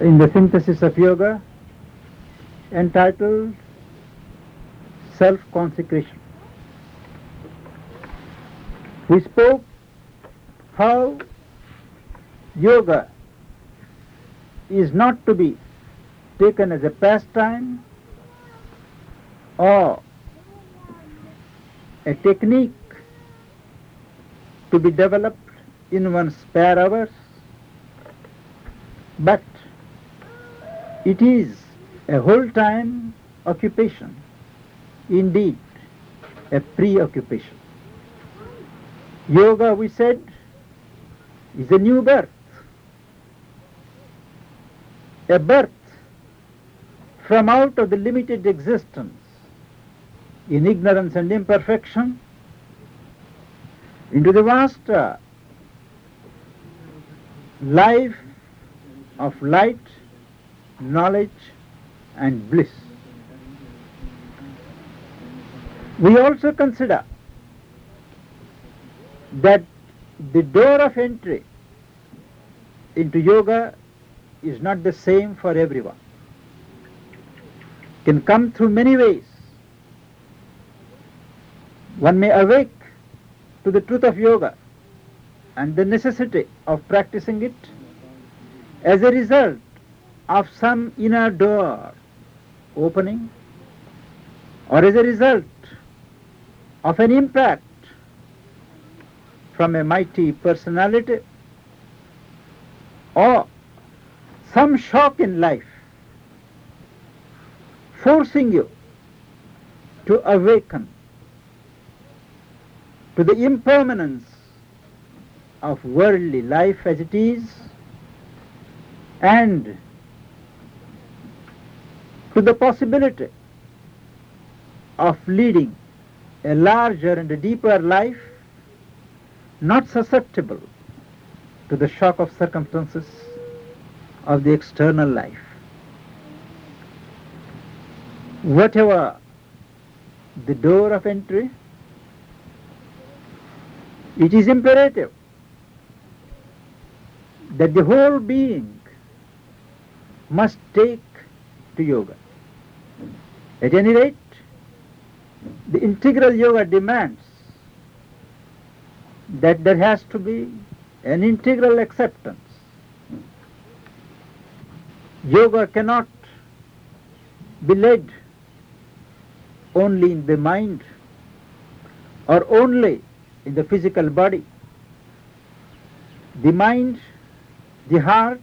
in the synthesis of yoga entitled Self Consecration. We spoke how yoga is not to be taken as a pastime or a technique to be developed in one's spare hours, but it is a whole time occupation, indeed a preoccupation. Yoga, we said, is a new birth, a birth from out of the limited existence in ignorance and imperfection into the vast uh, life of light, knowledge, and bliss. We also consider that the door of entry into yoga is not the same for everyone. Can come through many ways. One may awake to the truth of yoga and the necessity of practicing it as a result of some inner door opening or as a result of an impact from a mighty personality or some shock in life forcing you to awaken to the impermanence of worldly life as it is and to the possibility of leading a larger and a deeper life not susceptible to the shock of circumstances of the external life. Whatever the door of entry, it is imperative that the whole being must take to yoga. At any rate, the integral yoga demands that there has to be an integral acceptance. Yoga cannot be led only in the mind or only in the physical body. The mind, the heart,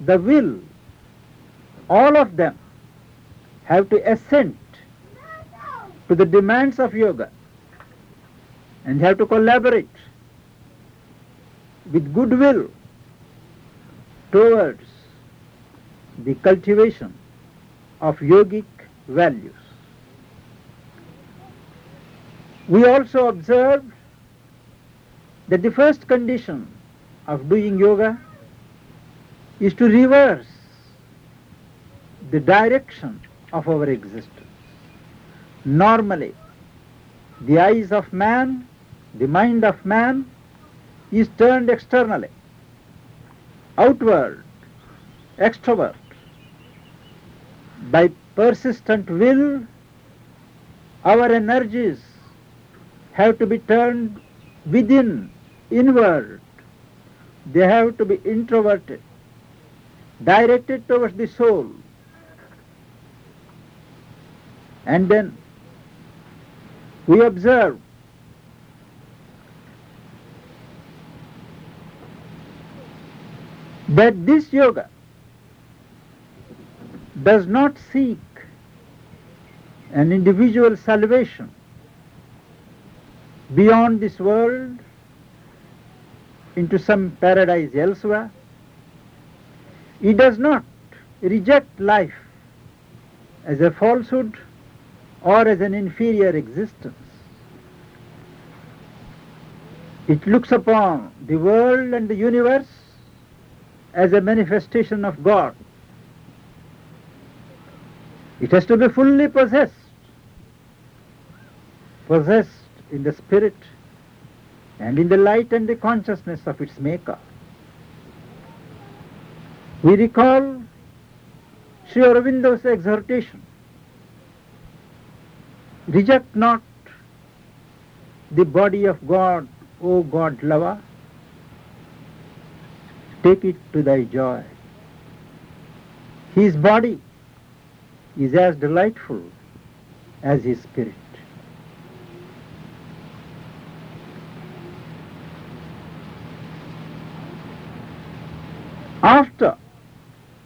the will, all of them have to assent to the demands of yoga and have to collaborate with goodwill towards the cultivation of yogic values. We also observe that the first condition of doing yoga is to reverse the direction of our existence. Normally, the eyes of man, the mind of man is turned externally, outward, extrovert. By persistent will, our energies have to be turned within, inward. They have to be introverted, directed towards the soul. And then we observe that this yoga does not seek an individual salvation beyond this world into some paradise elsewhere. It does not reject life as a falsehood or as an inferior existence. It looks upon the world and the universe as a manifestation of God. It has to be fully possessed, possessed in the spirit and in the light and the consciousness of its maker. We recall Sri Aurobindo's exhortation Reject not the body of God, O God lover. Take it to thy joy. His body is as delightful as his spirit. After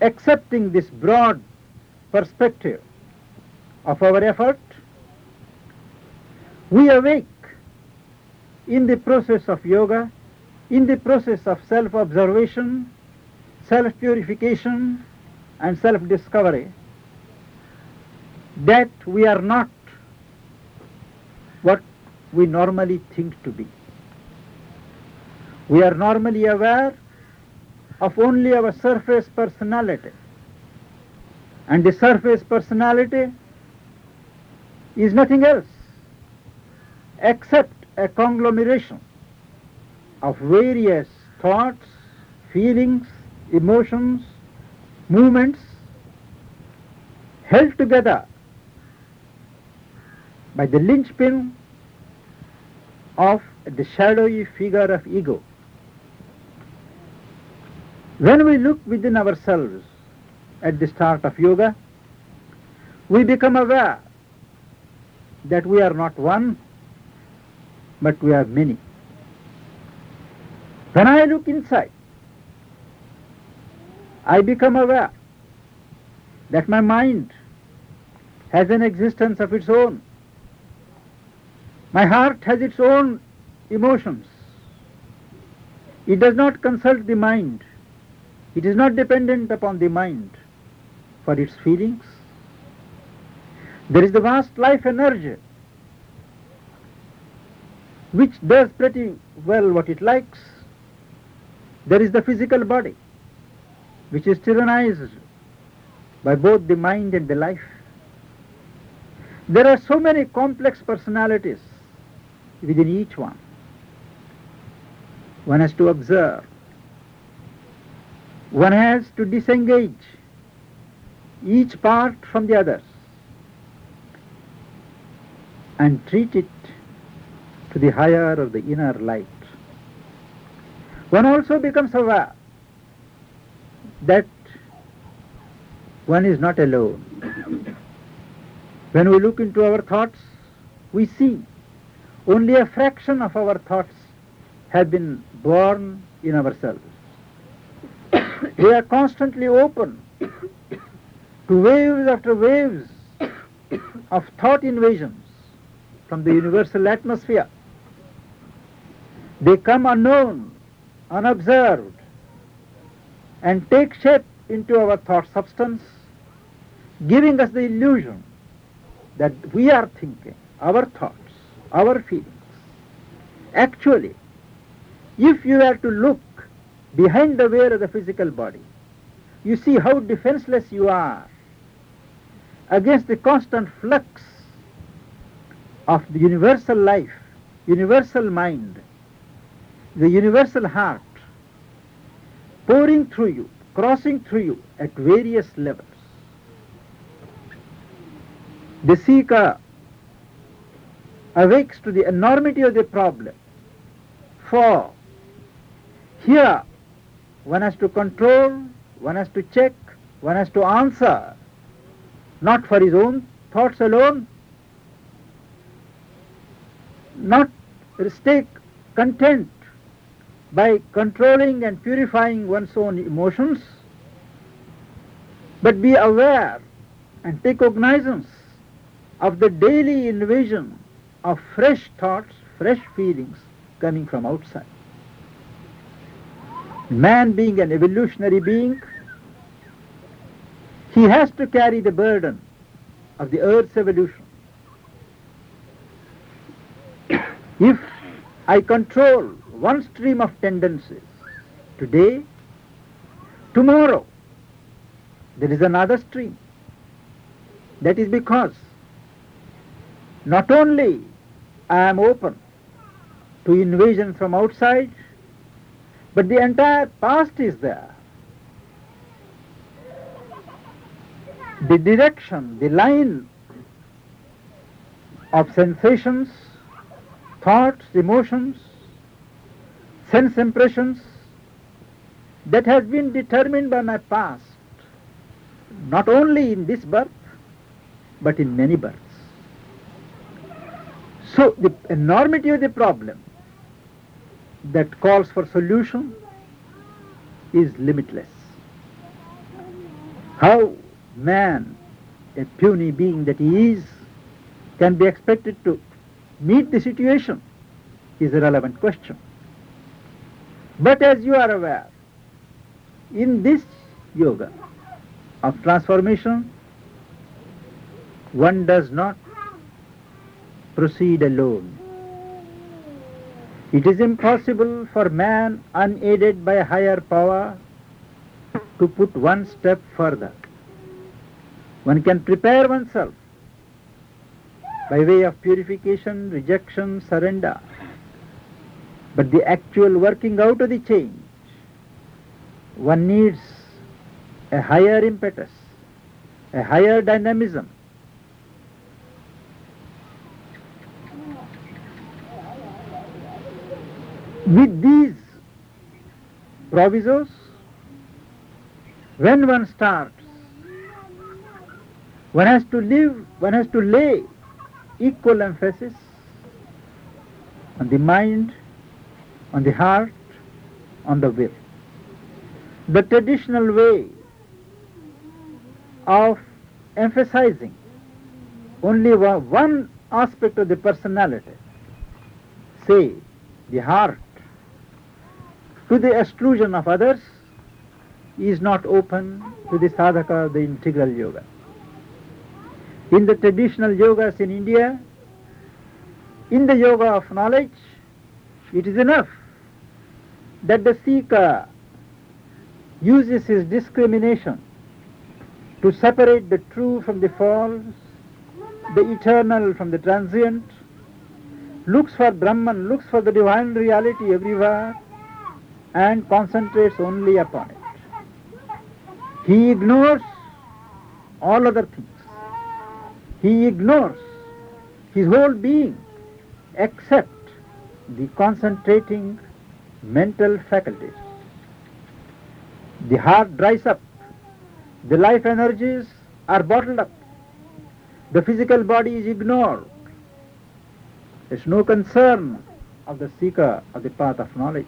accepting this broad perspective of our effort, we awake in the process of yoga, in the process of self-observation, self-purification and self-discovery that we are not what we normally think to be. We are normally aware of only our surface personality. And the surface personality is nothing else except a conglomeration of various thoughts, feelings, emotions, movements held together by the linchpin of the shadowy figure of ego. When we look within ourselves at the start of yoga, we become aware that we are not one, but we are many. When I look inside, I become aware that my mind has an existence of its own. My heart has its own emotions. It does not consult the mind. It is not dependent upon the mind for its feelings. There is the vast life energy which does pretty well what it likes. There is the physical body which is tyrannized by both the mind and the life. There are so many complex personalities within each one. One has to observe one has to disengage each part from the others and treat it to the higher of the inner light. One also becomes aware that one is not alone. When we look into our thoughts, we see only a fraction of our thoughts have been born in ourselves. We are constantly open to waves after waves of thought invasions from the universal atmosphere. They come unknown, unobserved, and take shape into our thought substance, giving us the illusion that we are thinking, our thoughts, our feelings. Actually, if you were to look behind the veil of the physical body, you see how defenseless you are against the constant flux of the universal life, universal mind, the universal heart pouring through you, crossing through you at various levels. The seeker awakes to the enormity of the problem. For here one has to control, one has to check, one has to answer, not for his own thoughts alone, not stay content by controlling and purifying one's own emotions, but be aware and take cognizance of the daily invasion of fresh thoughts, fresh feelings coming from outside. Man being an evolutionary being, he has to carry the burden of the earth's evolution. If I control one stream of tendencies today, tomorrow there is another stream. That is because not only I am open to invasion from outside, but the entire past is there. the direction, the line of sensations, thoughts, emotions, sense impressions that has been determined by my past, not only in this birth, but in many births. So the enormity of the problem that calls for solution is limitless. How man, a puny being that he is, can be expected to meet the situation is a relevant question. But as you are aware, in this yoga of transformation, one does not proceed alone. It is impossible for man, unaided by a higher power, to put one step further. One can prepare oneself by way of purification, rejection, surrender. But the actual working out of the change, one needs a higher impetus, a higher dynamism, With these provisos, when one starts, one has to live, one has to lay equal emphasis on the mind, on the heart, on the will. The traditional way of emphasizing only one aspect of the personality, say the heart, to the exclusion of others is not open to the sadhaka, of the integral yoga. In the traditional yogas in India, in the yoga of knowledge, it is enough that the seeker uses his discrimination to separate the true from the false, the eternal from the transient, looks for Brahman, looks for the divine reality everywhere, and concentrates only upon it. He ignores all other things. He ignores his whole being except the concentrating mental faculties. The heart dries up, the life energies are bottled up, the physical body is ignored. There's no concern of the seeker of the path of knowledge.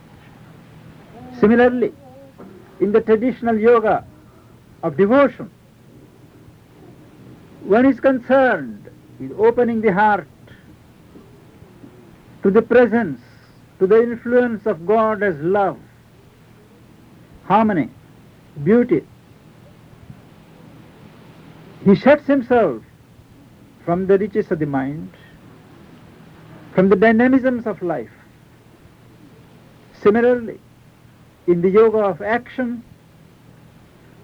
Similarly, in the traditional yoga of devotion, one is concerned with opening the heart to the presence, to the influence of God as love, harmony, beauty. He shuts himself from the riches of the mind, from the dynamisms of life. Similarly, in the yoga of action,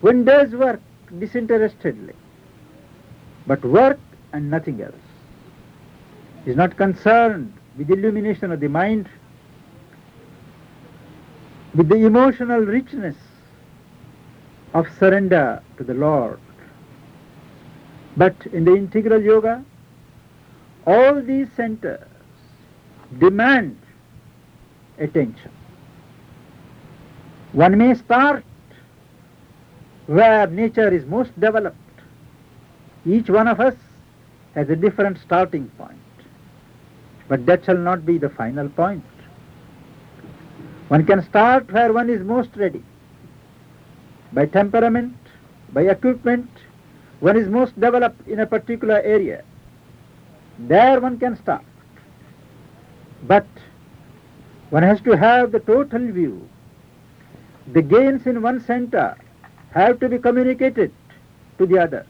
one does work disinterestedly, but work and nothing else. Is not concerned with illumination of the mind, with the emotional richness of surrender to the Lord. But in the integral yoga, all these centers demand attention. One may start where nature is most developed. Each one of us has a different starting point. But that shall not be the final point. One can start where one is most ready. By temperament, by equipment, one is most developed in a particular area. There one can start. But one has to have the total view the gains in one center have to be communicated to the others.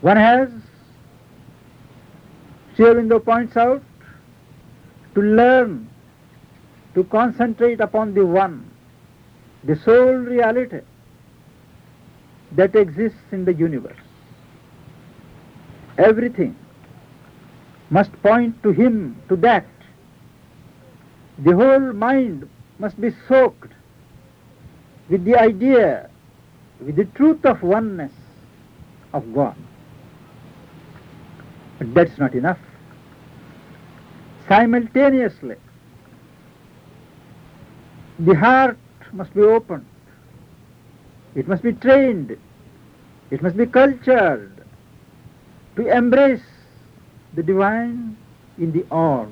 One has, Sri Aurobindo points out, to learn to concentrate upon the one, the sole reality that exists in the universe. Everything must point to him, to that. The whole mind must be soaked with the idea, with the truth of oneness, of God. But that's not enough. Simultaneously, the heart must be opened. It must be trained. It must be cultured to embrace the divine in the all.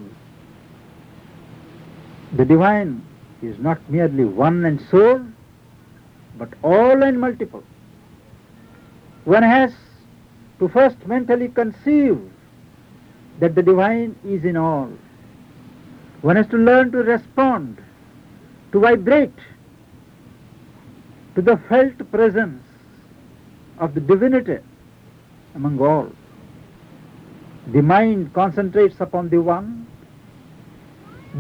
The divine is not merely one and sole, but all and multiple. One has to first mentally conceive that the divine is in all. One has to learn to respond, to vibrate to the felt presence of the divinity among all. The mind concentrates upon the one,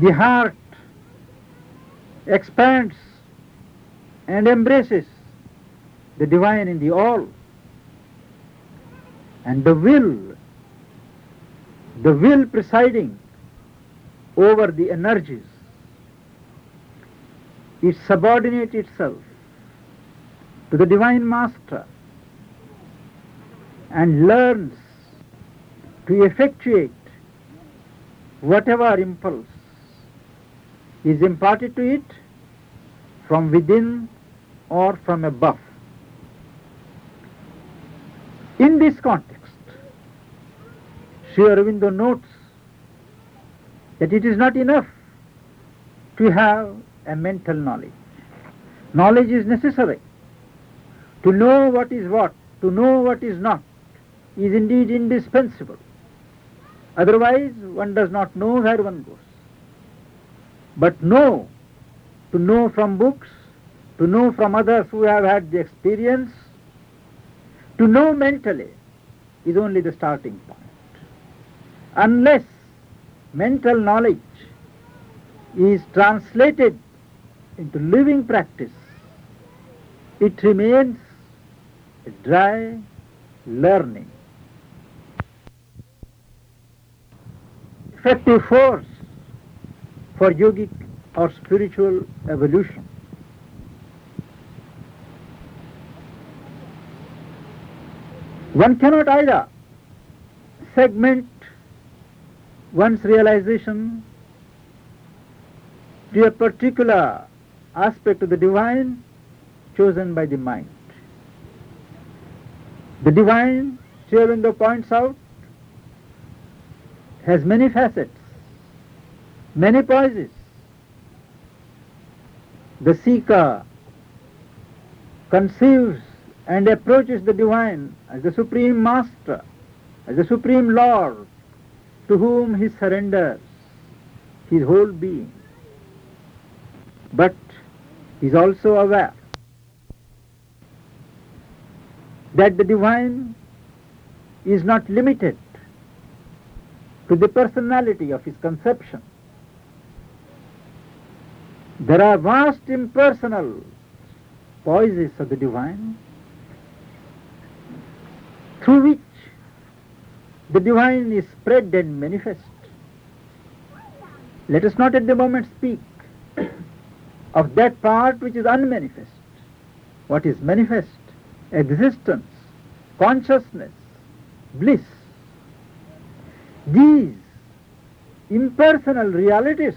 the heart expands and embraces the divine in the all, and the will, the will presiding over the energies, it subordinates itself to the divine master and learns to effectuate whatever impulse is imparted to it from within or from above. In this context, Sri Aurobindo notes that it is not enough to have a mental knowledge. Knowledge is necessary. To know what is what, to know what is not, is indeed indispensable. Otherwise, one does not know where one goes. But know, to know from books, to know from others who have had the experience, to know mentally is only the starting point. Unless mental knowledge is translated into living practice, it remains a dry learning. Effective force for yogic or spiritual evolution. One cannot either segment one's realization to a particular aspect of the divine chosen by the mind. The divine, Sri Aurobindo points out, has many facets, many poises. The seeker conceives and approaches the divine as the supreme master, as the supreme lord, to whom he surrenders his whole being. But is also aware that the divine is not limited to the personality of his conception. There are vast impersonal poises of the divine through which the divine is spread and manifest. Let us not at the moment speak of that part which is unmanifest. What is manifest? Existence, consciousness, bliss. These impersonal realities,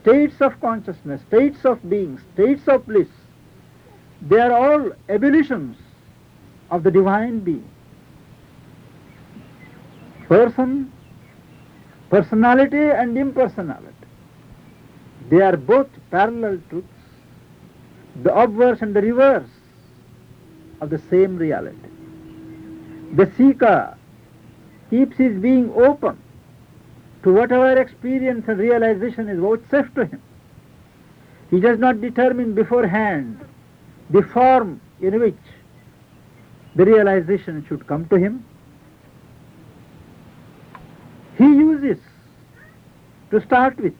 states of consciousness, states of being, states of bliss, they are all evolutions of the divine being. Person, personality and impersonality. They are both parallel truths, the obverse and the reverse of the same reality. The seeker keeps his being open to whatever experience and realization is vouchsafed to him. He does not determine beforehand the form in which the realization should come to him. He uses, to start with,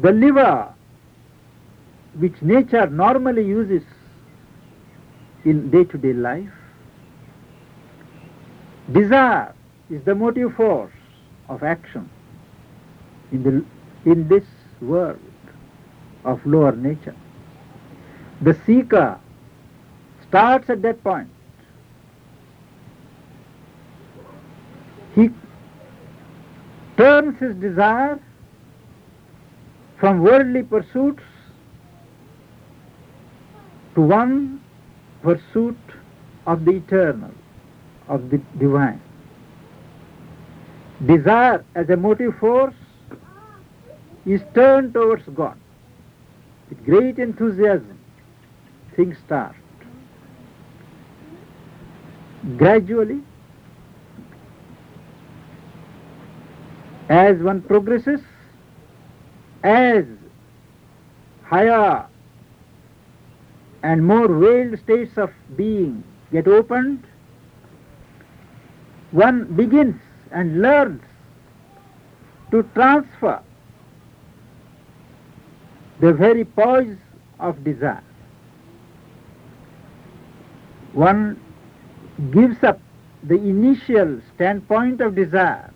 the liver, which nature normally uses in day-to-day life, desire is the motive force of action in, the, in this world of lower nature. The seeker starts at that point. He turns his desire from worldly pursuits to one pursuit of the eternal, of the divine. Desire as a motive force is turned towards God. With great enthusiasm, things start. Gradually, as one progresses, as higher and more veiled states of being get opened, one begins and learns to transfer the very poise of desire. One gives up the initial standpoint of desire.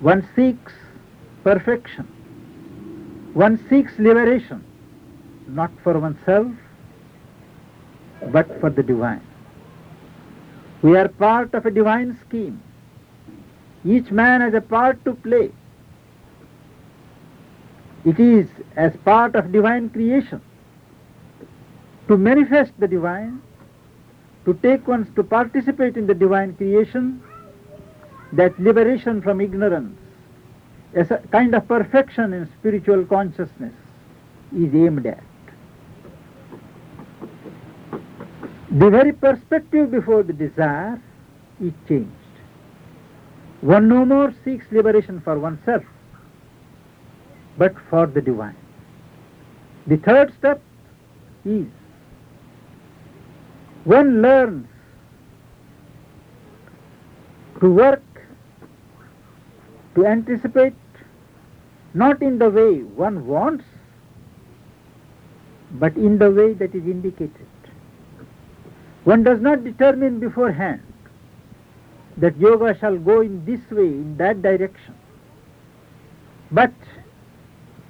One seeks perfection. One seeks liberation, not for oneself, but for the divine. We are part of a divine scheme. Each man has a part to play. It is as part of divine creation to manifest the divine, to take one's to participate in the divine creation, that liberation from ignorance, a kind of perfection in spiritual consciousness is aimed at. The very perspective before the desire is changed. One no more seeks liberation for oneself, but for the divine. The third step is one learns to work, to anticipate, not in the way one wants, but in the way that is indicated. One does not determine beforehand that yoga shall go in this way, in that direction, but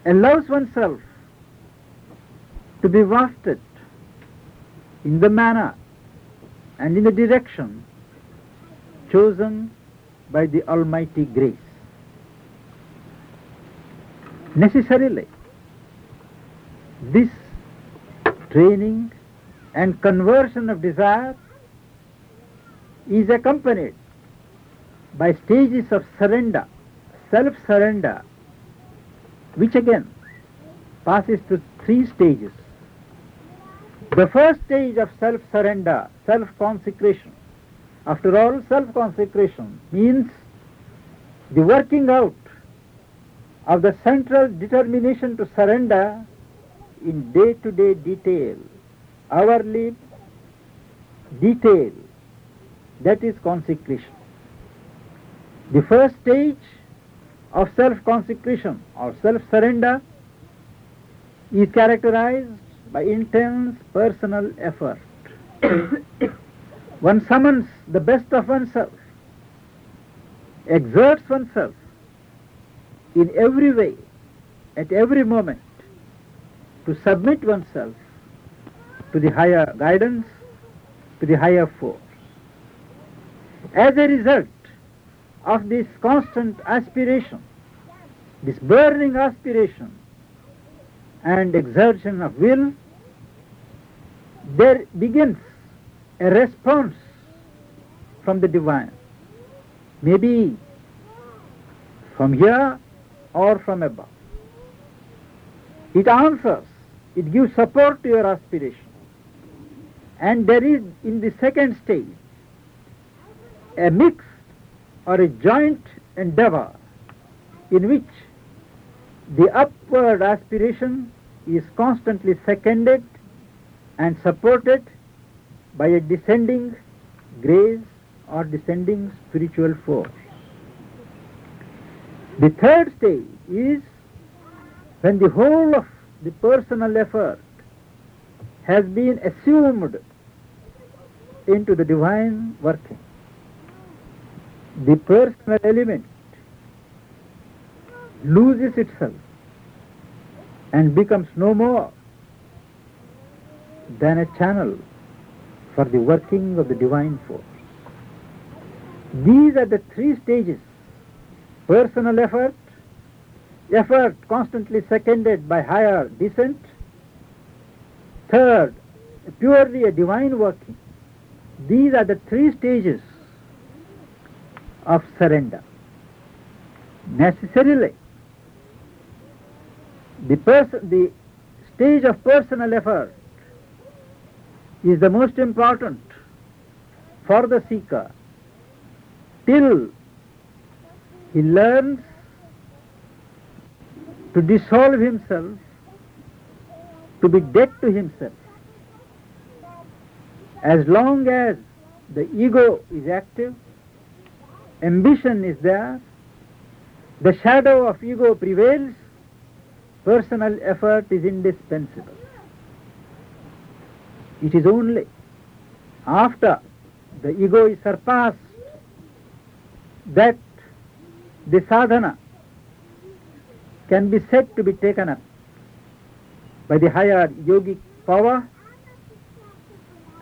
allows oneself to be wafted in the manner and in the direction chosen by the Almighty grace. Necessarily, this training and conversion of desire is accompanied by stages of surrender, self surrender, which again passes to three stages. The first stage of self surrender, self consecration. After all, self consecration means the working out of the central determination to surrender in day to day detail hourly detail. That is consecration. The first stage of self-consecration or self-surrender is characterized by intense personal effort. One summons the best of oneself, exerts oneself in every way, at every moment, to submit oneself to the higher guidance, to the higher force. As a result of this constant aspiration, this burning aspiration and exertion of will, there begins a response from the divine. Maybe from here or from above. It answers, it gives support to your aspiration. And there is in the second stage a mixed or a joint endeavor in which the upward aspiration is constantly seconded and supported by a descending grace or descending spiritual force. The third stage is when the whole of the personal effort has been assumed into the divine working. The personal element loses itself and becomes no more than a channel for the working of the divine force. These are the three stages personal effort, effort constantly seconded by higher descent, third, purely a divine working. These are the three stages of surrender. Necessarily, the, pers- the stage of personal effort is the most important for the seeker till he learns to dissolve himself, to be dead to himself. As long as the ego is active, ambition is there, the shadow of ego prevails, personal effort is indispensable. It is only after the ego is surpassed that the sadhana can be said to be taken up by the higher yogic power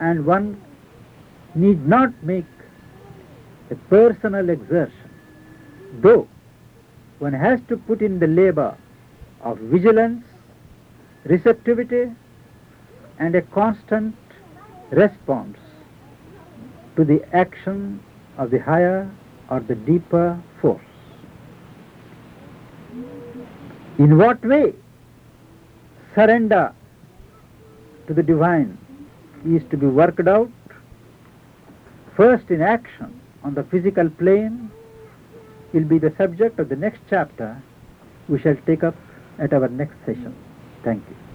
and one need not make a personal exertion, though one has to put in the labor of vigilance, receptivity, and a constant response to the action of the higher or the deeper force. In what way surrender to the divine is to be worked out first in action on the physical plane will be the subject of the next chapter we shall take up at our next session. Thank you.